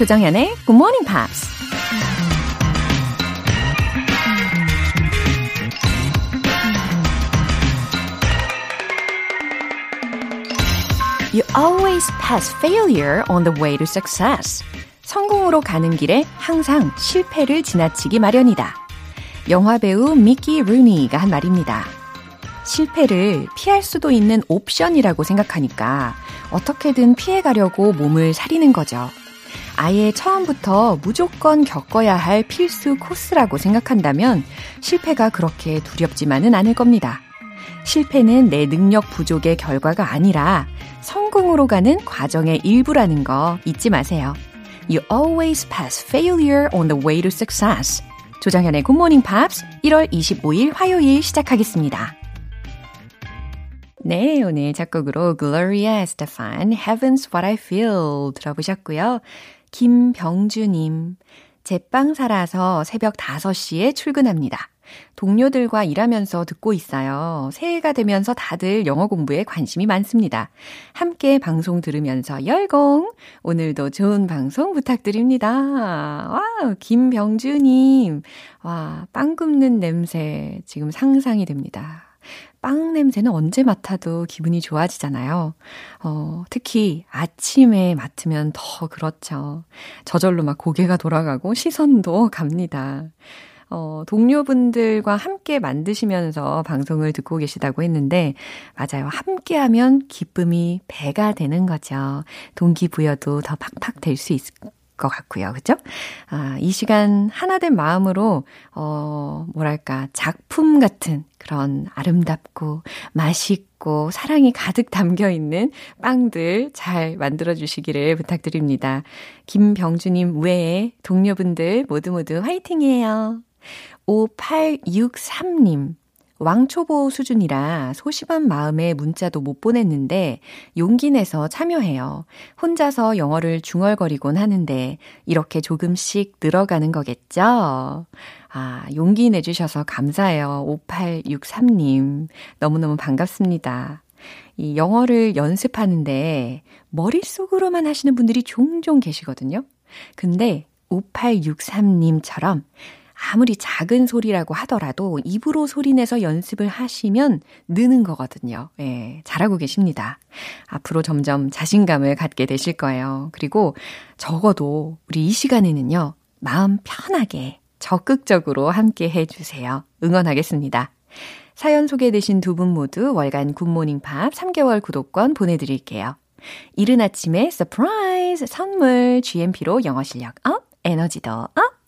조정현의 Good Morning Pops. You always pass failure on the way to success. 성공으로 가는 길에 항상 실패를 지나치기 마련이다. 영화 배우 미키 루니가 한 말입니다. 실패를 피할 수도 있는 옵션이라고 생각하니까 어떻게든 피해가려고 몸을 사리는 거죠. 아예 처음부터 무조건 겪어야 할 필수 코스라고 생각한다면 실패가 그렇게 두렵지만은 않을 겁니다. 실패는 내 능력 부족의 결과가 아니라 성공으로 가는 과정의 일부라는 거 잊지 마세요. You always pass failure on the way to success. Good Morning Pops 1월 25일 화요일 시작하겠습니다. 네, 오늘 작곡으로 Gloria Estefan, Heaven's What I Feel 들어보셨고요. 김병주님, 제빵 사라서 새벽 5시에 출근합니다. 동료들과 일하면서 듣고 있어요. 새해가 되면서 다들 영어 공부에 관심이 많습니다. 함께 방송 들으면서 열공! 오늘도 좋은 방송 부탁드립니다. 와, 김병주님. 와, 빵 굽는 냄새 지금 상상이 됩니다. 빵 냄새는 언제 맡아도 기분이 좋아지잖아요. 어, 특히 아침에 맡으면 더 그렇죠. 저절로 막 고개가 돌아가고 시선도 갑니다. 어, 동료분들과 함께 만드시면서 방송을 듣고 계시다고 했는데, 맞아요. 함께 하면 기쁨이 배가 되는 거죠. 동기부여도 더 팍팍 될 수 있을 것 같고요. 그죠? 아, 이 시간 하나된 마음으로, 어, 뭐랄까, 작품 같은 그런 아름답고 맛있고 사랑이 가득 담겨 있는 빵들 잘 만들어 주시기를 부탁드립니다. 김병주님 외에 동료분들 모두 모두 화이팅이에요. 5863님. 왕초보 수준이라 소심한 마음에 문자도 못 보냈는데 용기 내서 참여해요. 혼자서 영어를 중얼거리곤 하는데 이렇게 조금씩 늘어가는 거겠죠? 아, 용기 내주셔서 감사해요. 5863님. 너무너무 반갑습니다. 이 영어를 연습하는데 머릿속으로만 하시는 분들이 종종 계시거든요. 근데 5863님처럼 아무리 작은 소리라고 하더라도 입으로 소리내서 연습을 하시면 느는 거거든요. 예, 잘하고 계십니다. 앞으로 점점 자신감을 갖게 되실 거예요. 그리고 적어도 우리 이 시간에는요, 마음 편하게 적극적으로 함께 해주세요. 응원하겠습니다. 사연 소개되신 두 분 모두 월간 Good Morning Pops 3개월 구독권 보내드릴게요. 이른 아침에 surprise 선물 GMP로 영어 실력 up, 에너지도 up!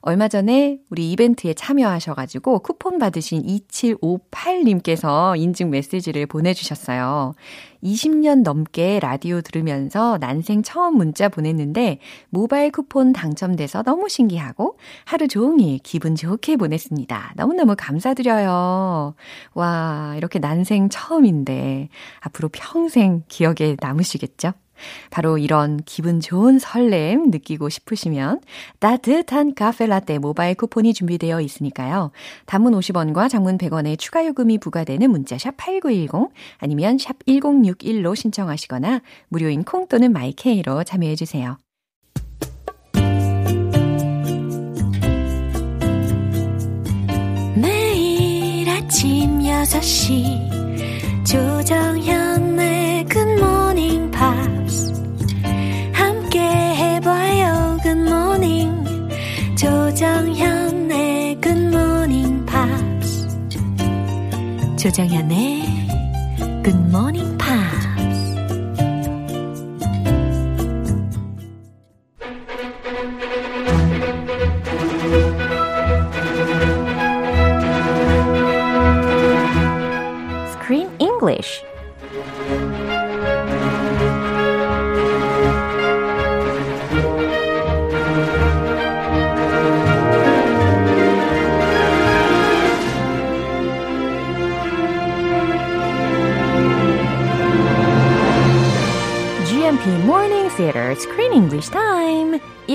얼마 전에 우리 이벤트에 참여하셔가지고 쿠폰 받으신 2758님께서 인증 메시지를 보내주셨어요. 20년 넘게 라디오 들으면서 난생 처음 문자 보냈는데 모바일 쿠폰 당첨돼서 너무 신기하고 하루 종일 기분 좋게 보냈습니다. 너무너무 감사드려요. 와, 이렇게 난생 처음인데 앞으로 평생 기억에 남으시겠죠? 바로 이런 기분 좋은 설렘 느끼고 싶으시면 따뜻한 카페 라떼 모바일 쿠폰이 준비되어 있으니까요. 단문 50원과 장문 100원의 추가 요금이 부과되는 문자샵 8910 아니면 샵 1061로 신청하시거나 무료인 콩 또는 My K로 참여해 주세요. 매일 아침 6시 조정현의 Good Morning Pops 조정현의 Good Morning Pops. 조정현의 Good Morning Pops. Screen English.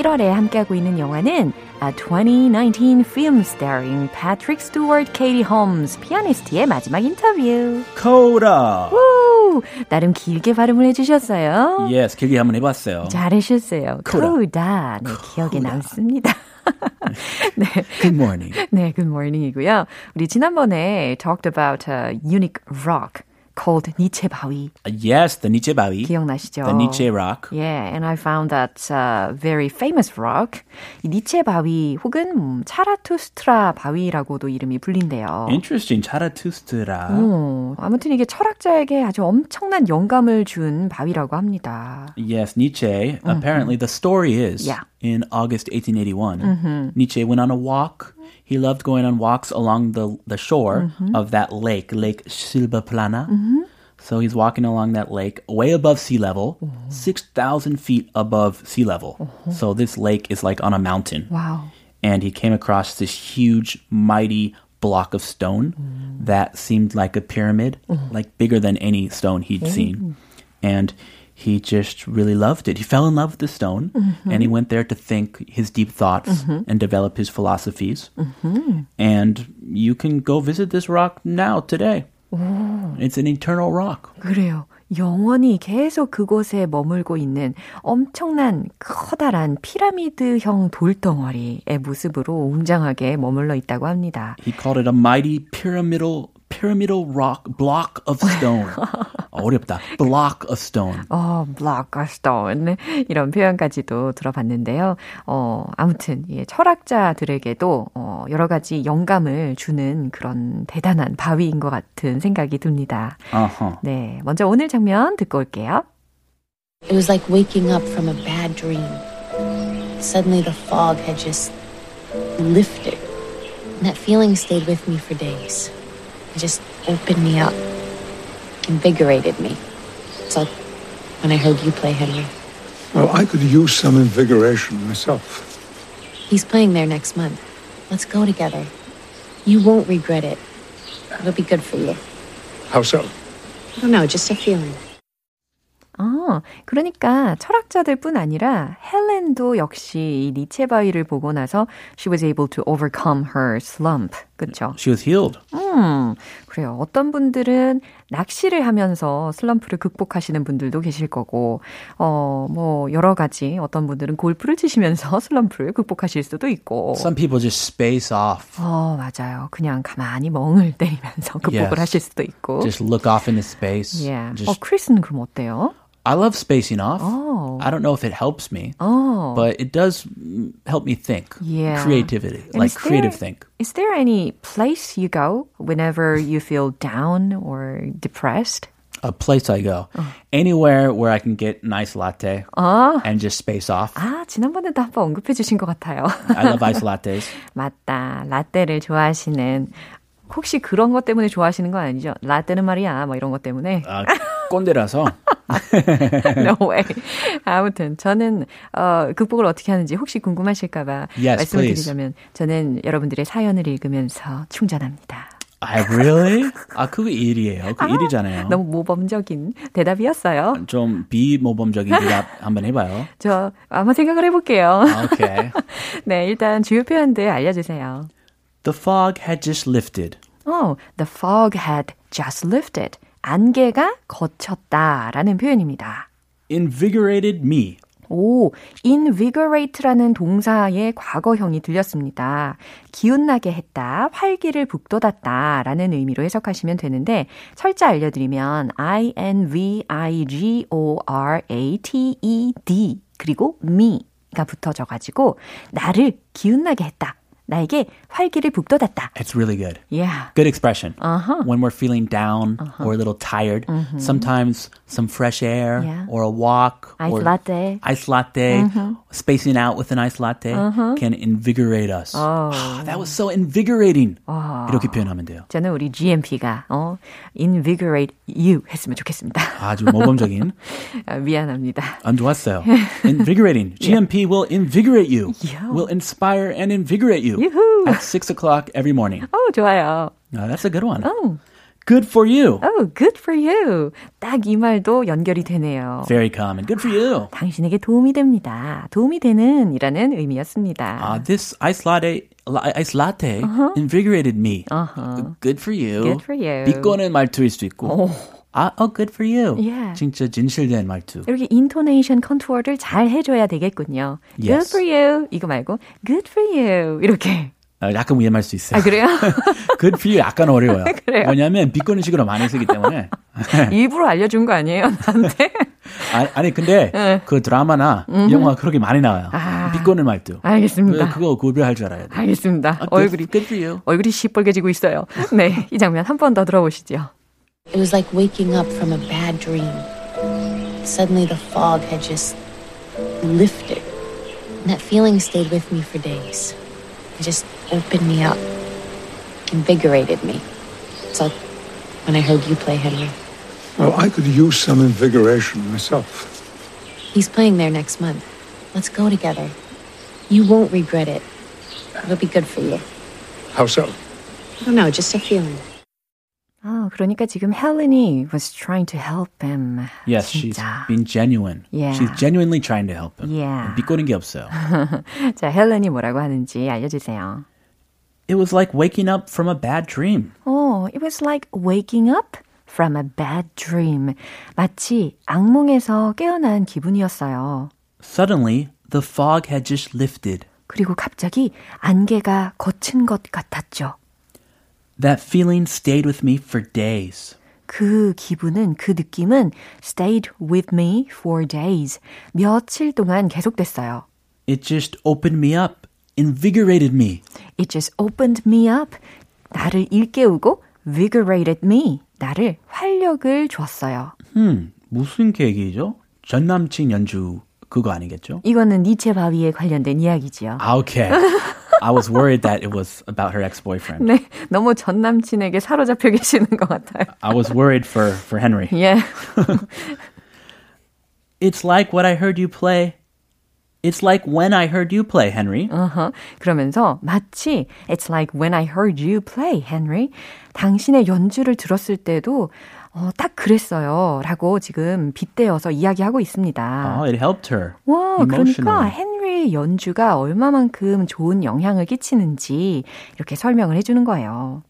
7월에 함께하고 있는 영화는 2019 Film Starring Patrick Stewart, Katie Holmes, 피아니스트의 마지막 인터뷰. 코라. 우, 나름 길게 발음을 해주셨어요. Yes, 길게 한번 해봤어요. 잘하셨어요. 코라. 네, 기억에 남습니다. 네. Good morning. 네, good morning이고요. 우리 지난번에 talked about uh, unique rock. Called 니체 바위. Yes, the Nietzsche Bawi. 기억나시죠? The Nietzsche Rock. Yeah, and I found that uh, very famous rock. 이 니체 바위 혹은 음, 차라투스트라 바위라고도 이름이 불린대요. Interesting. 차라투스트라. 어, 아무튼 이게 철학자에게 아주 엄청난 영감을 준 바위라고 합니다. Yes, Nietzsche. Apparently, the story is Yeah. in August 1881, Nietzsche went on a walk. He loved going on walks along the, the shore mm-hmm. of that lake, Lake Silvaplana. Mm-hmm. So he's walking along that lake way above sea level, mm-hmm. 6,000 feet above sea level. So this lake is like on a mountain. Wow. and he came across this huge, mighty block of stone mm. that seemed like a pyramid, mm. like bigger than any stone he'd mm. seen. And he just really loved it. He fell in love with the stone and he went there to think his deep thoughts and develop his philosophies. And you can go visit this rock now, today. It's an eternal rock. 그래요. 영원히 계속 그곳에 머물고 있는 엄청난 커다란 피라미드형 돌덩어리의 모습으로 웅장하게 머물러 있다고 합니다. He called it a mighty pyramidal pyramidal rock block of stone. 어렵다. Block of stone. 어, block a stone 이런 표현까지도 들어봤는데요. 어, 아무튼 예, 철학자들에게도 어, 여러 가지 영감을 주는 그런 대단한 바위인 것 같은 생각이 듭니다. Uh-huh. 네, 먼저 오늘 장면 듣고 올게요. It was like waking up from a bad dream. Suddenly the fog had just lifted. And that feeling stayed with me for days. It just opened me up, invigorated me. So when I heard you play, Henry, Well, I could use some invigoration myself. he's playing there next month. Let's go together. You won't regret it. It'll be good for you. How so? I don't know, just a feeling. 어, 그러니까 철학자들뿐 아니라 헬렌도 역시 이 니체 바위를 보고 나서 she was able to overcome her slump. 그렇죠? She was healed. 음, 그래요. 어떤 분들은 낚시를 하면서 슬럼프를 극복하시는 분들도 계실 거고, 어, 뭐, 여러 가지, 어떤 분들은 골프를 치시면서 슬럼프를 극복하실 수도 있고. Some people just space off. 어, 맞아요. 그냥 가만히 멍을 때리면서 극복을 Yes. 하실 수도 있고. Just look off into space. yeah. Just, 어, 크리스는 그럼 어때요? I love spacing off. Oh. I don't know if it helps me, 어. but it does mm, help me think. Yeah. Creativity, And like is creative there- think. Is there any place you go whenever you feel down or depressed? A place I go, anywhere where I can get nice latte and just space off. 아, 지난번에도 한번 언급해 주신 것 같아요. I love ice lattes. 맞다. 라떼를 좋아하시는 혹시 그런 것 때문에 좋아하시는 건 아니죠? 라떼는 말이야. 뭐 이런 것 때문에. 아, 꼰대라서. no way. 아무튼 저는 어 극복을 어떻게 하는지 혹시 궁금하실까 봐 Yes, 말씀을 please. 드리자면 저는 여러분들의 사연을 읽으면서 충전합니다. I really? 아, 그거 일이에요. 그 일이잖아요. 너무 모범적인 대답이었어요. 좀 비모범적인 대답 한번 해봐요. 저 한번 생각을 해볼게요. Okay. 네, 일단 주요 표현들 알려주세요. The fog had just lifted. 어, the fog had just lifted. 안개가 거쳤다라는 표현입니다. Invigorated me. 오, invigorate라는 동사의 과거형이 들렸습니다. 기운나게 했다, 활기를 북돋았다 라는 의미로 해석하시면 되는데 철자 알려드리면 I-N-V-I-G-O-R-A-T-E-D 그리고 me가 붙어져가지고 나를 기운나게 했다. 나에게 활기를 북돋았다. It's really good. Yeah. Good expression. Uh-huh. When we're feeling down or a little tired, sometimes some fresh air Yeah. or a walk Ice or latte. ice latte, spacing out with an ice latte can invigorate us. Oh. that was so invigorating. 이렇게 표현하면 돼요. 저는 우리 GMP가 어, invigorate you 했으면 좋겠습니다. 아주 모범적인 아, 미안합니다. 안 좋았어요. Invigorating. GMP will invigorate you. Will inspire and invigorate you Yoo-hoo. at six o'clock every morning. 어, 좋아요. Uh, that's a good one. 어. Good for you. Oh, good for you. 딱 이 말도 연결이 되네요. Very common. Good for you. 당신에게 도움이 됩니다. 도움이 되는 이라는 의미였습니다. Uh, this ice latte, la- ice latte invigorated me. Good for you. Good for you. 비꼬는 말투일 수도 있고. 아, oh, good for you. Yeah. 진짜 진실된 말투. 이렇게 인토네이션 컨트롤을 잘 해줘야 되겠군요. Good Yes. for you. 이거 말고 good for you. 이렇게. 어, 약간 위험할 수 있어요. 아, 그래요? good for you 약간 어려워요. 그래요? 왜냐하면 비꼬는 식으로 많이 쓰기 때문에. 일부러 알려준 거 아니에요, 나한테? 아니, 아니 근데 네. 그 드라마나 영화 그렇게 많이 나와요. 아. 비꼬는 말투. 알겠습니다. 그 거 구별할 줄 알아야 돼. 알겠습니다. 아, good, 얼굴이, good for you. 얼굴이 시뻘개지고 있어요. 네, 이 장면 한 번 더 들어보시죠. It was like waking up from a bad dream. Suddenly the fog had just lifted. And that feeling stayed with me for days. It just opened me up, invigorated me. It's like when I heard you play, Henry. Well, I could use some invigoration myself. He's playing there next month. Let's go together. You won't regret it. It'll be good for you. How so? I don't know, just a feeling. 아, 그러니까 지금 헬렌이 was trying to help him. Yes, she's 진짜. being genuine. Yeah. She's genuinely trying to help him. Yeah. 비꼬는 게 없어요. 자, 헬렌이 뭐라고 하는지 알려주세요. It was like waking up from a bad dream. 어, it was like waking up from a bad dream. 마치 악몽에서 깨어난 기분이었어요. Suddenly, the fog had just lifted. 그리고 갑자기 안개가 걷힌 것 같았죠. That feeling stayed with me for days. 그 기분은, 그 느낌은 stayed with me for days. 며칠 동안 계속됐어요. It just opened me up, invigorated me. It just opened me up. 나를 일깨우고 vigorated me. 나를 활력을 줬어요. 음, 무슨 계기죠? 전 남친 연주 그거 아니겠죠? 이거는 니체 바위에 관련된 이야기지요. 아, okay. I was worried that it was about her ex-boyfriend. 네, 너무 전 남친에게 사로잡혀 계시는 것 같아요. I was worried for, for Henry. 예. It's like what I heard you play. It's like when I heard you play, Henry. 어허. 그러면서 마치 It's like when I heard you play, Henry. 당신의 연주를 들었을 때도 어, 딱 그랬어요. 라고 지금 빗대어서 이야기하고 있습니다. Oh, it helped her. 와, 그러니까. 헨리의 연주가 얼마만큼 좋은 영향을 끼치는지 이렇게 설명을 해주는 거예요.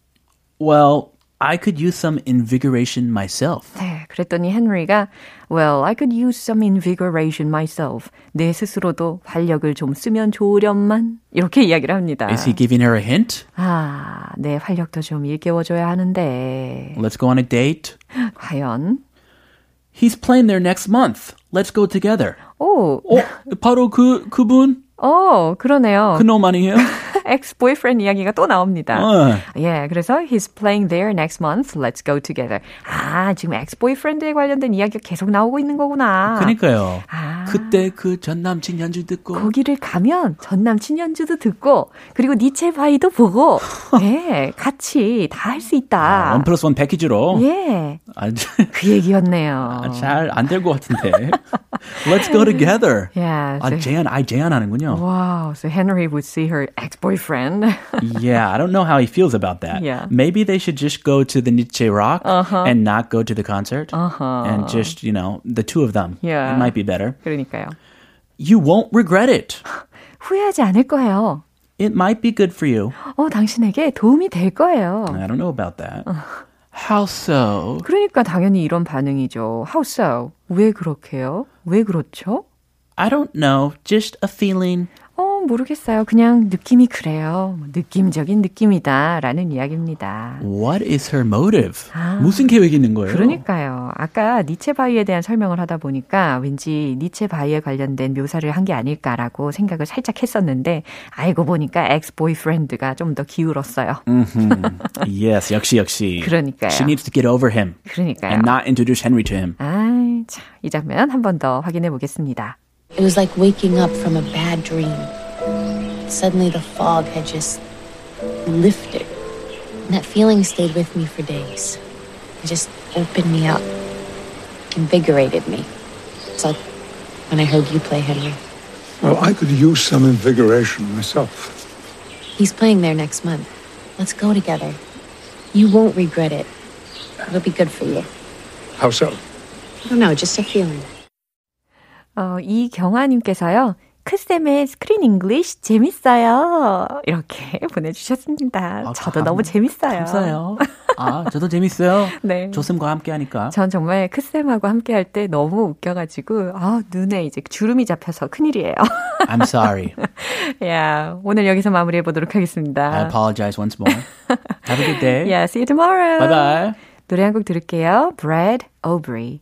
Well, I could use some invigoration myself. 네, 그랬더니 헨리가 Well, I could use some invigoration myself. 내 스스로도 활력을 좀 쓰면 좋으련만 이렇게 이야기를 합니다. Is he giving her a hint? 아, 내 활력도 좀 일깨워줘야 하는데 Let's go on a date. 과연 He's playing there next month. Let's go together. 오, 어, 바로 그 그분 어, 그러네요. 그놈 아니에요? ex-boyfriend 이야기가 또 나옵니다. 어. 예, 그래서 he's playing there next month. Let's go together. 아, 지금 ex-boyfriend에 관련된 이야기가 계속 나오고 있는 거구나. 그러니까요. 아. 그때 그 전 남친 연주 듣고 거기를 가면 전 남친 연주도 듣고 그리고 니체 바이도 보고 예, 같이 다 할 수 있다. 원 플러스 원 패키지로 예, 아, 그 얘기였네요. 잘안 될 것 같은데. Let's go together. Yeah, 아, so, 제안, 아, 제안하는군요. wow, so Henry would see her ex-boyfriend. Yeah, I don't know how he feels about that. Yeah. Maybe they should just go to the Nietzsche Rock Uh-huh. and not go to the concert. Uh-huh. And just, you know, the two of them. Yeah. It might be better. 그러니까요. You won't regret it. 후회하지 않을 거예요. It might be good for you. 어, 당신에게 도움이 될 거예요. I don't know about that. How so? 그러니까 당연히 이런 반응이죠. How so? 왜 그렇게요? 왜 그렇죠? I don't know. Just a feeling. 어, 모르겠어요. 그냥 느낌이 그래요. 뭐 느낌적인 느낌이다. 라는 이야기입니다. What is her motive? 아. 무슨 계획이 있는 거예요? 그러니까요. 아까 니체 바이에 대한 설명을 하다 보니까 왠지 니체 바이에 관련된 묘사를 한 게 아닐까라고 생각을 살짝 했었는데 알고 보니까 ex-boyfriend가 좀 더 기울었어요. Yes, 역시 역시. 그러니까요. She needs to get over him 그러니까요. and not introduce Henry to him. 아, 자, 이 장면 한 번 더 확인해 보겠습니다. It was like waking up from a bad dream. Suddenly the fog had just lifted. And that feeling stayed with me for days. It just opened me up, invigorated me. It's like when I heard you play, Henry. Well, I could use some invigoration myself. He's playing there next month. Let's go together. You won't regret it. It'll be good for you. How so? I don't know, just a feeling. 어, 이경아님께서요. 크쌤의 스크린 English 재밌어요. 이렇게 보내주셨습니다. 아, 저도 감- 너무 재밌어요. 감사해요. 아, 저도 재밌어요. 네. 조쌤과 함께 하니까. 전 정말 크쌤하고 함께 할 때 너무 웃겨가지고, 아, 눈에 이제 주름이 잡혀서 큰일이에요. I'm sorry. yeah, 오늘 여기서 마무리해 보도록 하겠습니다. I apologize once more. Have a good day. Yeah, see you tomorrow. Bye bye. 노래 한 곡 들을게요. Brad Aubrey.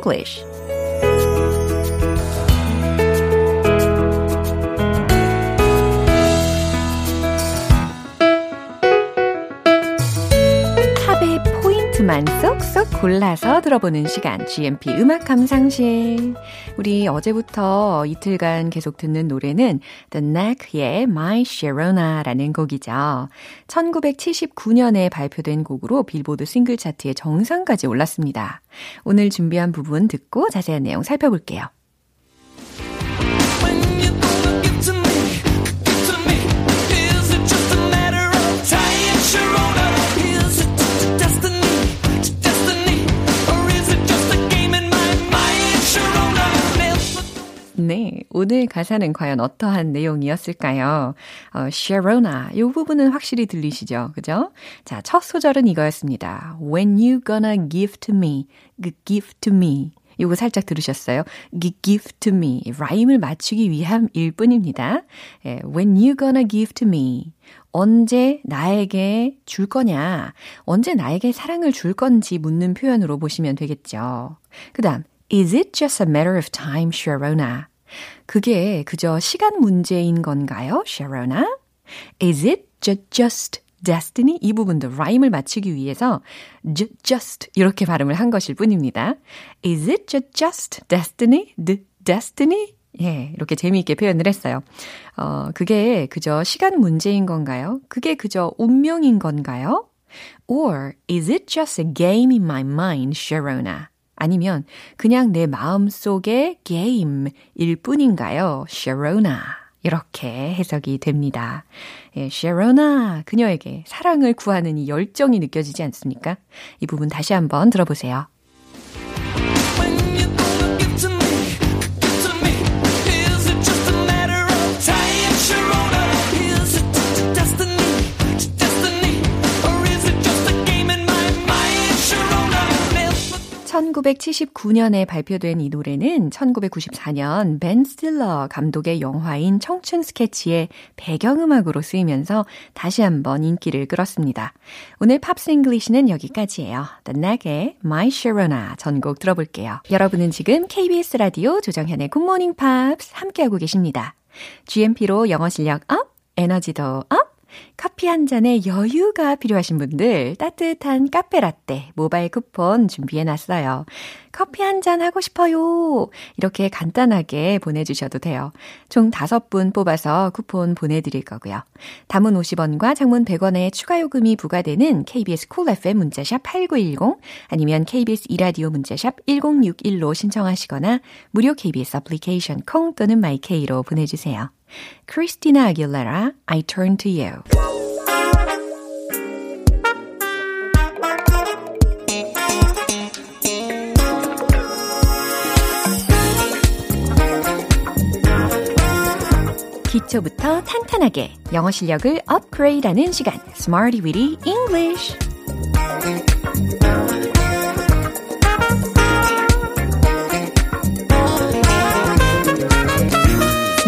English 팝의 포인트만 쏙 쏙 골라서 들어보는 시간 GMP 음악 감상실 우리 어제부터 이틀간 계속 듣는 노래는 The Knack의 My Sharona라는 곡이죠. 1979년에 발표된 곡으로 빌보드 싱글 차트의 정상까지 올랐습니다. 오늘 준비한 부분 듣고 자세한 내용 살펴볼게요. 네, 오늘 가사는 과연 어떠한 내용이었을까요? 어, Sharona, 이 부분은 확실히 들리시죠? 그죠? 자, 첫 소절은 이거였습니다. When you gonna give to me, give to me. 요거 살짝 들으셨어요? give to me. 라임을 맞추기 위함일 뿐입니다. 예, when you gonna give to me. 언제 나에게 줄 거냐? 언제 나에게 사랑을 줄 건지 묻는 표현으로 보시면 되겠죠. 그 다음, is it just a matter of time, Sharona? 그게 그저 시간 문제인 건가요, Sharona? Is it ju- just destiny? 이 부분도 라임을 맞추기 위해서 ju- just 이렇게 발음을 한 것일 뿐입니다. Is it ju- just destiny? The destiny? 예, 이렇게 재미있게 표현을 했어요. 어, 그게 그저 시간 문제인 건가요? 그게 그저 운명인 건가요? Or is it just a game in my mind, Sharona? 아니면 그냥 내 마음속의 게임일 뿐인가요? Sharona. 이렇게 해석이 됩니다. 예, Sharona, 그녀에게 사랑을 구하는 이 열정이 느껴지지 않습니까? 이 부분 다시 한번 들어보세요. 1979년에 발표된 이 노래는 1994년 벤 스틸러 감독의 영화인 청춘 스케치의 배경음악으로 쓰이면서 다시 한번 인기를 끌었습니다. 오늘 팝스 English는 여기까지예요. Knack의 My Sharona 전곡 들어볼게요. 여러분은 지금 KBS 라디오 조정현의 굿모닝 팝스 함께하고 계십니다. GMP로 영어 실력 up, 에너지도 up, 커피 한 잔의 여유가 필요하신 분들 따뜻한 카페라떼 모바일 쿠폰 준비해 놨어요. 커피 한 잔 하고 싶어요. 이렇게 간단하게 보내주셔도 돼요. 총 5분 뽑아서 쿠폰 보내드릴 거고요. 단문 50원과 장문 100원의 추가 요금이 부과되는 KBS cool FM 문자샵 8910 아니면 KBS 2라디오 문자샵 1061로 신청하시거나 무료 KBS 애플리케이션 콩 또는 마이케이로 보내주세요. 크리스티나 아길레라, I Turn to You. 기초부터 탄탄하게 영어 실력을 업그레이드하는 시간, Smarty Weedy English.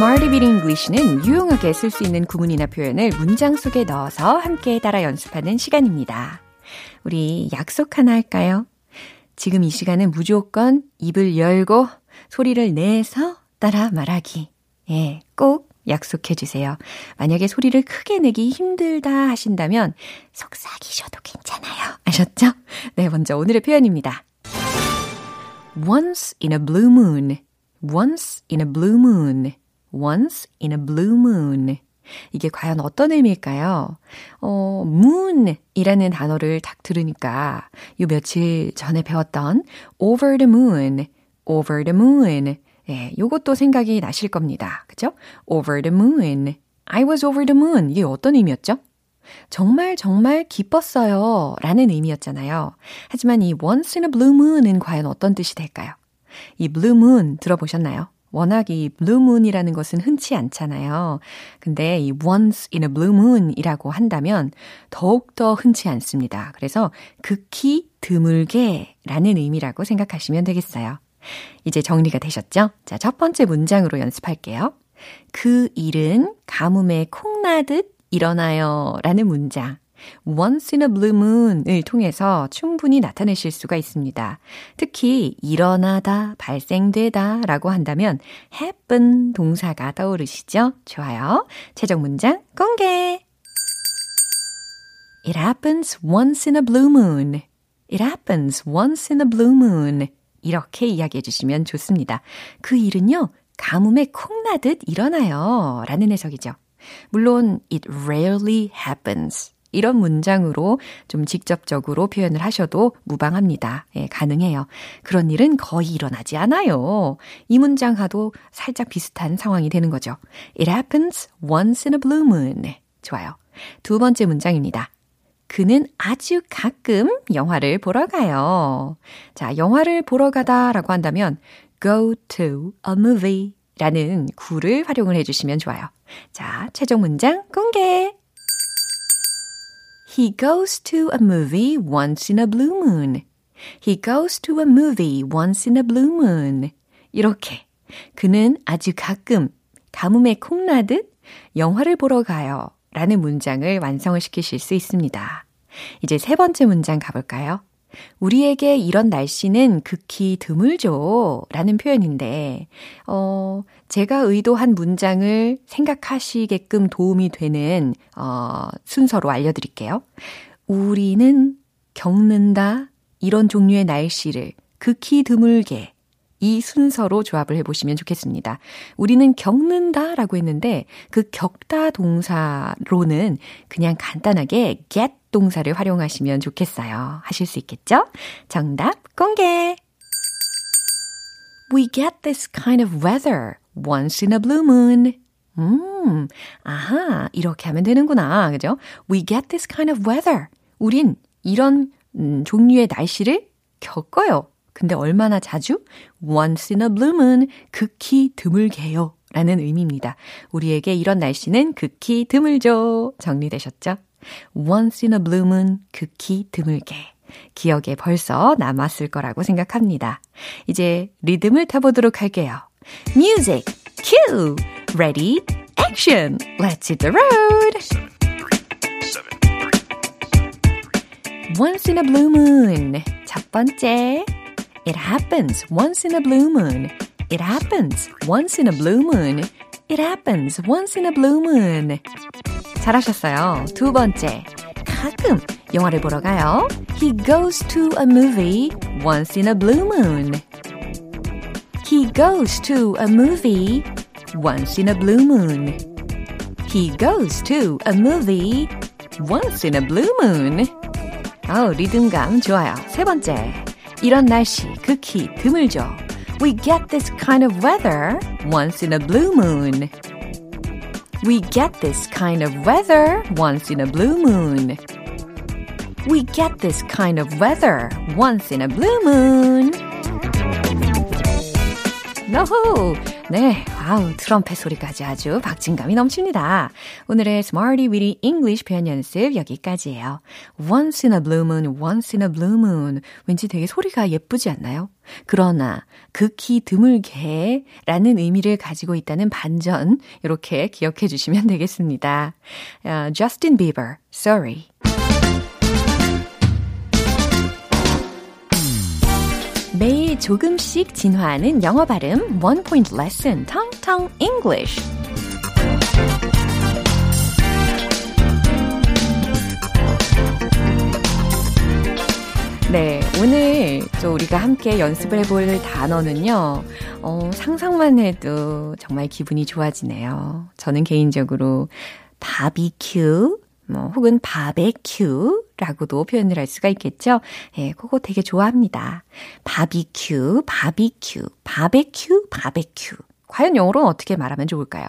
Smarty Beat English는 유용하게 쓸 수 있는 구문이나 표현을 문장 속에 넣어서 함께 따라 연습하는 시간입니다. 우리 약속 하나 할까요? 지금 이 시간은 무조건 입을 열고 소리를 내서 따라 말하기. 예, 꼭 약속해 주세요. 만약에 소리를 크게 내기 힘들다 하신다면 속삭이셔도 괜찮아요. 아셨죠? 네, 먼저 오늘의 표현입니다. Once in a blue moon. once in a blue moon, once in a blue moon. 이게 과연 어떤 의미일까요? 어, moon이라는 단어를 딱 들으니까 요 며칠 전에 배웠던 over the moon, over the moon. 예, 요것도 생각이 나실 겁니다. 그죠? over the moon. I was over the moon. 이게 어떤 의미였죠? 정말 정말 기뻤어요. 라는 의미였잖아요. 하지만 이 once in a blue moon은 과연 어떤 뜻이 될까요? 이 blue moon 들어보셨나요? 워낙 이 blue moon이라는 것은 흔치 않잖아요. 근데 이 once in a blue moon이라고 한다면 더욱더 흔치 않습니다. 그래서 극히 드물게 라는 의미라고 생각하시면 되겠어요. 이제 정리가 되셨죠? 자, 첫 번째 문장으로 연습할게요. 그 일은 가뭄에 콩나듯 일어나요. 라는 문장. Once in a blue moon을 통해서 충분히 나타내실 수가 있습니다. 특히 일어나다, 발생되다 라고 한다면 happen 동사가 떠오르시죠? 좋아요. 최종 문장 공개! It happens once in a blue moon. It happens once in a blue moon. 이렇게 이야기해 주시면 좋습니다. 그 일은요, 가뭄에 콩나듯 일어나요. 라는 해석이죠. 물론, it rarely happens. 이런 문장으로 좀 직접적으로 표현을 하셔도 무방합니다. 예, 가능해요. 그런 일은 거의 일어나지 않아요. 이 문장하도 살짝 비슷한 상황이 되는 거죠. It happens once in a blue moon. 좋아요. 두 번째 문장입니다. 그는 아주 가끔 영화를 보러 가요. 자, 영화를 보러 가다 라고 한다면 go to a movie 라는 구를 활용을 해주시면 좋아요. 자, 최종 문장 공개! He goes to a movie once in a blue moon. He goes to a movie once in a blue moon. 이렇게 그는 아주 가끔 가뭄에 콩나듯 영화를 보러 가요. 라는 문장을 완성을 시키실 수 있습니다. 이제 세 번째 문장 가볼까요? 우리에게 이런 날씨는 극히 드물죠. 라는 표현인데, 어, 제가 의도한 문장을 생각하시게끔 도움이 되는, 어, 순서로 알려드릴게요. 우리는 겪는다. 이런 종류의 날씨를 극히 드물게 이 순서로 조합을 해보시면 좋겠습니다. 우리는 겪는다 라고 했는데 그 겪다 동사로는 그냥 간단하게 get 동사를 활용하시면 좋겠어요. 하실 수 있겠죠? 정답 공개! We get this kind of weather once in a blue moon. 음, 아하, 이렇게 하면 되는구나. 그죠? We get this kind of weather. 우린 이런 음, 종류의 날씨를 겪어요. 근데 얼마나 자주? Once in a blue moon. 극히 드물게요. 라는 의미입니다. 우리에게 이런 날씨는 극히 드물죠. 정리되셨죠? Once in a blue moon. 극히 드물게. 기억에 벌써 남았을 거라고 생각합니다. 이제 리듬을 타보도록 할게요. Music, cue, ready, action. Let's hit the road. Once in a blue moon. 첫 번째. It happens once in a blue moon. It happens once in a blue moon. It happens once in a blue moon. 잘하셨어요. 두 번째. 가끔 영화를 보러 가요. He goes to a movie once in a blue moon. He goes to a movie once in a blue moon. He goes to a movie once in a blue moon. 아우, 리듬감 좋아요. 세 번째. 이런 날씨 극히 드물죠. We get this kind of weather once in a blue moon. We get this kind of weather once in a blue moon. We get this kind of weather once in a blue moon. 노호! 네, wow, 트럼펫 소리까지 아주 박진감이 넘칩니다. 오늘의 Smarty Weedy English 표현 연습 여기까지예요. Once in a blue moon, once in a blue moon. 왠지 되게 소리가 예쁘지 않나요? 그러나 극히 드물게 라는 의미를 가지고 있다는 반전 이렇게 기억해 주시면 되겠습니다. Uh, Justin Bieber, Sorry. 매일 조금씩 진화하는 영어 발음 원 포인트 레슨 텅텅 English. 네, 오늘 또 우리가 함께 연습을 해볼 단어는요, 어, 상상만 해도 정말 기분이 좋아지네요. 저는 개인적으로 바비큐, 뭐, 혹은 바베큐 라고도 표현을 할 수가 있겠죠. 예, 그거 되게 좋아합니다. 바비큐, 바비큐, 바베큐, 바베큐. 과연 영어로는 어떻게 말하면 좋을까요?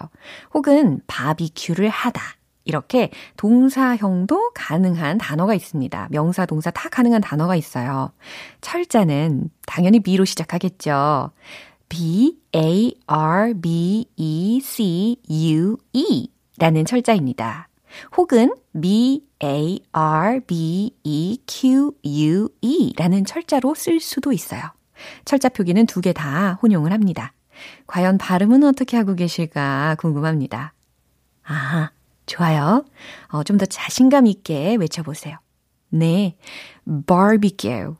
혹은 바비큐를 하다. 이렇게 동사형도 가능한 단어가 있습니다. 명사, 동사 다 가능한 단어가 있어요. 철자는 당연히 B로 시작하겠죠. B, A, R, B, E, C, U, E 라는 철자입니다. 혹은 B, A, R, B, E, Q, U, E 라는 철자로 쓸 수도 있어요. 철자 표기는 두 개 다 혼용을 합니다. 과연 발음은 어떻게 하고 계실까 궁금합니다. 아, 좋아요. 어, 좀 더 자신감 있게 외쳐보세요. 네, barbecue,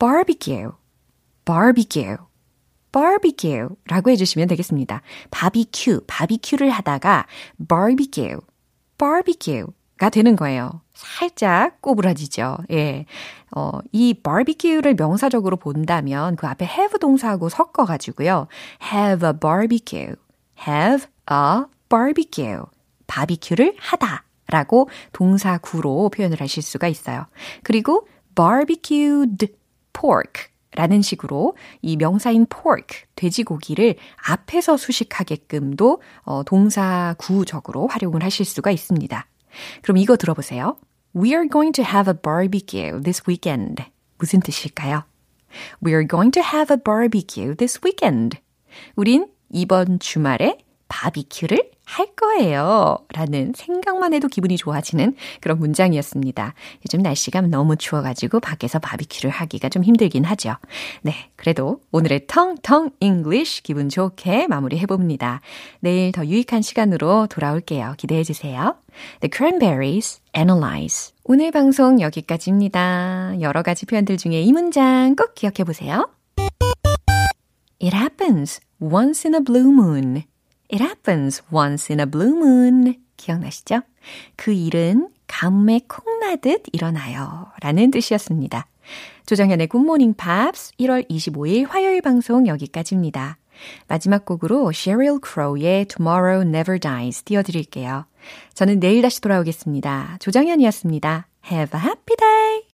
barbecue, barbecue, barbecue 라고 해주시면 되겠습니다. 바비큐, 바비큐를 하다가 barbecue, barbecue 가 되는 거예요. 살짝 꼬부라지죠. 예. 어, 이 barbecue를 명사적으로 본다면 그 앞에 have 동사하고 섞어 가지고요. have a barbecue, have a barbecue. 바비큐를 하다 라고 동사구로 표현을 하실 수가 있어요. 그리고 barbecued pork 라는 식으로 이 명사인 pork, 돼지고기를 앞에서 수식하게끔도 어, 동사구적으로 활용을 하실 수가 있습니다. 그럼 이거 들어보세요. We are going to have a barbecue this weekend. 무슨 뜻일까요? We are going to have a barbecue this weekend. 우린 이번 주말에 바비큐를 할 거예요. 라는 생각만 해도 기분이 좋아지는 그런 문장이었습니다. 요즘 날씨가 너무 추워가지고 밖에서 바비큐를 하기가 좀 힘들긴 하죠. 네. 그래도 오늘의 텅텅 English 기분 좋게 마무리해봅니다. 내일 더 유익한 시간으로 돌아올게요. 기대해주세요. The Cranberries Analyze. 오늘 방송 여기까지입니다. 여러 가지 표현들 중에 이 문장 꼭 기억해보세요. It happens once in a blue moon. It happens once in a blue moon. 기억나시죠? 그 일은 가뭄에 콩나듯 일어나요. 라는 뜻이었습니다. 조정현의 굿모닝 팝스 1월 25일 화요일 방송 여기까지입니다. 마지막 곡으로 Sheryl Crow의 Tomorrow Never Dies 띄워드릴게요. 저는 내일 다시 돌아오겠습니다. 조정현이었습니다. Have a happy day!